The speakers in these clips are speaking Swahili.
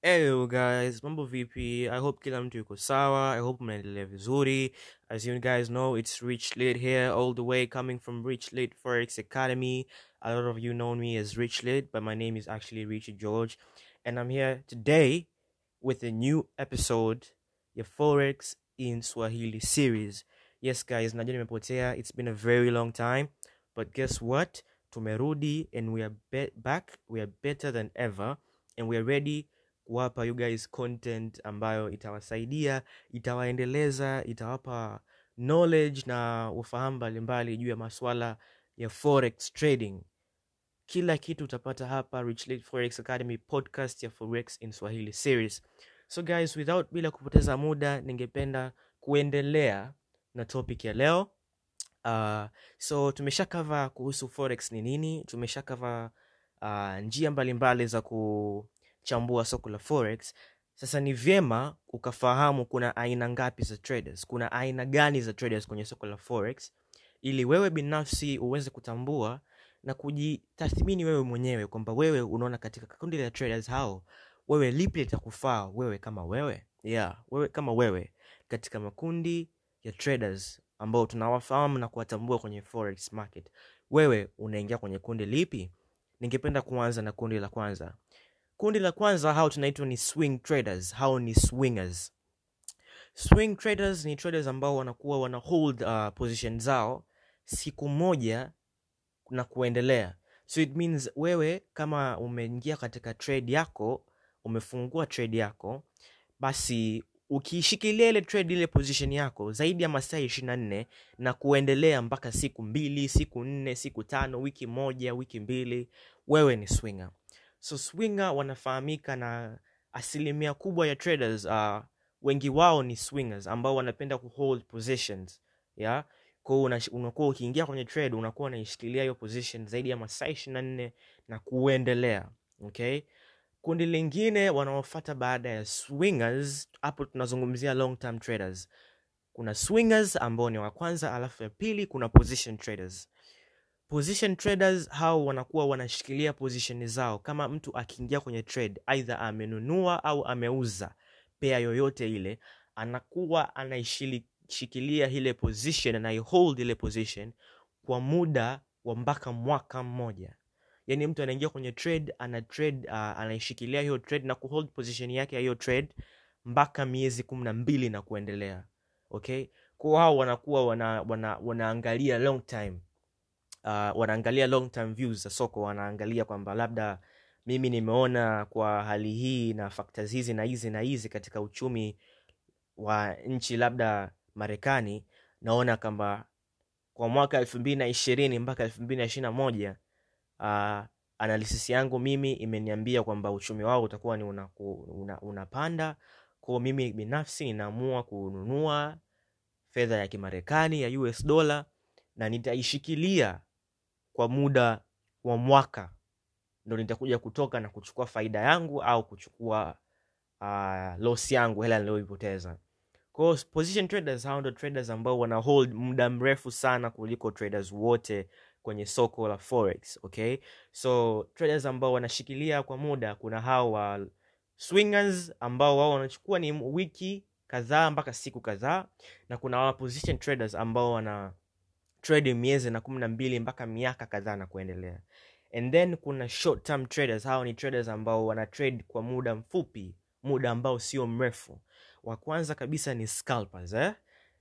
Hello guys, mambo vipi? I hope kila mtu sawa. I hope mnaendelea vizuri. As you guys know, it's Rich Lit here, all the way coming from Rich Lit Forex Academy. A lot of you know me as Rich Lit, but my name is actually Richard George, and I'm here today with a new episode ya Forex in Swahili series. Yes guys, najua nimepotea. It's been a very long time, but guess what? Tumerudi and we are be- back. We are better than ever and we are ready kuwapa you guys content ambayo itawasaidia itawaendeleza itawapa knowledge na ufahamu mbalimbali juu ya maswala ya forex trading kila kitu utapata hapa Rich Forex Academy podcast ya Forex in Swahili series. So guys, without bila kupoteza muda, ningependa kuendelea na topic ya leo. Uh, so tumesha kuhusu forex ni nini, tumesha uh, njia mbalimbali za kuchambua soko la forex. Sasa ni vyema ukafahamu kuna aina ngapi za traders, kuna aina gani za traders kwenye soko la forex, ili wewe binafsi uweze kutambua na kujitathmini wewe mwenyewe kwamba wewe unaona katika kundi la traders hao wewe lipi litakufaa wewe kama wewe? Yeah, wewe kama wewe katika makundi ya traders ambao tunawafahamu na kuwatambua kwenye forex market. Wewe unaingia kwenye kundi lipi? Ningependa kuanza na kundi la kwanza kundi la kwanza hao tunaitwa ni swing traders. Hao ni swingers. Swing traders ni traders ambao wanakuwa wana hold uh, position zao siku moja na kuendelea. So it means wewe kama umeingia katika trade yako umefungua trade yako basi ukiishikilia ile trade ile position yako zaidi ya masaa ishirina nne na kuendelea mpaka siku mbili siku nne siku tano wiki moja wiki mbili wewe ni swinger so swinger wanafahamika na asilimia kubwa ya traders uh, wengi wao ni swingers ambao wanapenda kuhold positions yeah? kwao unakuwa ukiingia kwenye trade unakuwa unaishikilia hiyo position zaidi ya masaa ishiri na nne na kuendelea okay? Kundi lingine wanaofata baada ya swingers hapo tunazungumzia long term traders. Kuna swingers ambao ni wa kwanza alafu ya pili kuna position traders position traders hao wanakuwa wanashikilia position zao kama mtu akiingia kwenye trade aidha amenunua au ameuza pea yoyote ile anakuwa anaishikilia ile position anaihold ile position kwa muda wa mpaka mwaka mmoja. Yani mtu anaingia kwenye trade ana trade uh, anaishikilia hiyo trade na kuhold position yake ya hiyo trade mpaka miezi kumi na mbili na kuendelea. Okay? Kwa hao wanakuwa wana, wana, wanaangalia long time uh, wanaangalia long term views za soko wanaangalia kwamba labda mimi nimeona kwa hali hii na factors hizi na hizi na hizi katika uchumi wa nchi labda marekani naona kwamba kwa mwaka elfu mbili na ishirini mpaka elfu mbili na ishiri na moja uh, analysis yangu mimi imeniambia kwamba uchumi wao utakuwa ni unapanda una, una, kwao mimi binafsi ninaamua kununua fedha ya kimarekani ya us dollar na nitaishikilia kwa muda wa mwaka ndo nitakuja kutoka na kuchukua faida yangu au kuchukua uh, loss yangu hela niliyoipoteza. Position traders ndo traders ambao wana hold muda mrefu sana kuliko traders wote kwenye soko la forex okay? So traders ambao wanashikilia kwa muda kuna hao wa swingers ambao wao wanachukua ni wiki kadhaa mpaka siku kadhaa na kuna wa position traders ambao wana trade miezi na kumi na mbili mpaka miaka kadhaa na kuendelea. And then kuna short term traders. Hao ni traders ambao wana trade kwa muda mfupi muda ambao sio mrefu. Wa kwanza kabisa ni scalpers eh?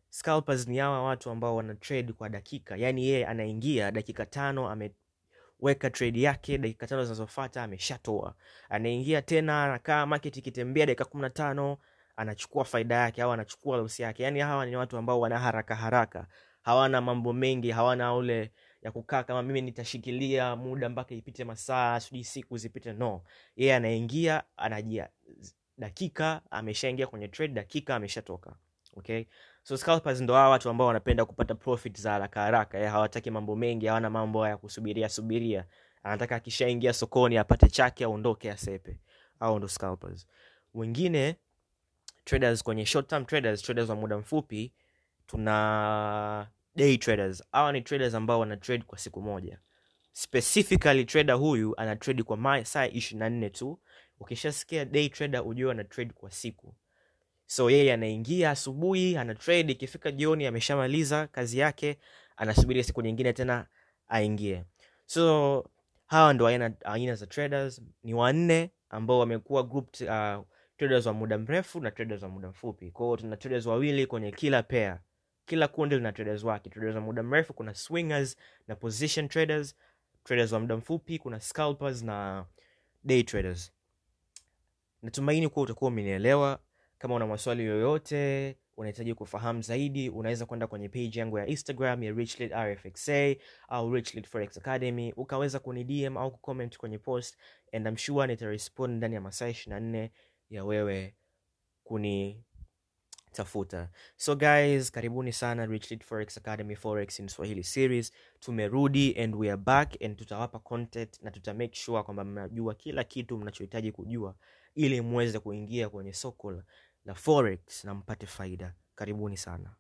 scalpers ni hawa watu ambao wana trade kwa dakika. Yaani yeye anaingia dakika tano ameweka trade yake dakika tano zinazofata ameshatoa. Anaingia tena anakaa market ikitembea dakika kumi na tano anachukua faida yake au anachukua losi yake. Yaani hawa ni watu ambao wana haraka haraka hawana mambo mengi hawana ule ya kukaa kama mimi nitashikilia muda mpaka ipite masaa sijui siku zipite. No yeye anaingia anajia dakika ameshaingia kwenye trade dakika ameshatoka. Okay? So scalpers ndo hawa watu ambao wanapenda kupata profit za haraka haraka. Yeah, hawataki mambo mengi hawana mambo ya kusubiria subiria. Anataka akishaingia sokoni apate chake aondoke asepe. Au ndo scalpers. Wengine traders kwenye short term traders traders wa muda mfupi tuna day traders. Hawa ni traders ambao wana trade kwa siku moja. Specifically trader huyu ana trade kwa masaa ishiri na nne tu. Ukishasikia day trader ujue ana trade kwa siku. So yeye anaingia asubuhi ana trade ikifika jioni ameshamaliza kazi yake anasubiri siku nyingine tena aingie. So hawa ndo aina, za traders. Ni wanne ambao wamekuwa grouped, uh, traders wa muda mrefu na traders wa muda mfupi. Kwao tuna traders wawili kwenye kila pair kila kundi lina traders wake. Traders wa muda mrefu kuna swingers na position traders. Traders wa muda mfupi kuna scalpers na day traders. Natumaini kuwa utakuwa umenielewa. Kama una maswali yoyote unahitaji kufahamu zaidi unaweza kwenda kwenye page yangu ya instagram ya richlit rfxa au richlit forex academy. Ukaweza kunidm au kucomment kwenye post and am sure nitarespond ndani ya masaa ishiri na nne ya wewe kunitafuta so guys karibuni sana richlet forex academy forex in swahili series. Tumerudi and we are back and tutawapa content na tuta make sure kwamba mnajua kila kitu mnachohitaji kujua ili muweze kuingia kwenye soko la forex na mpate faida. Karibuni sana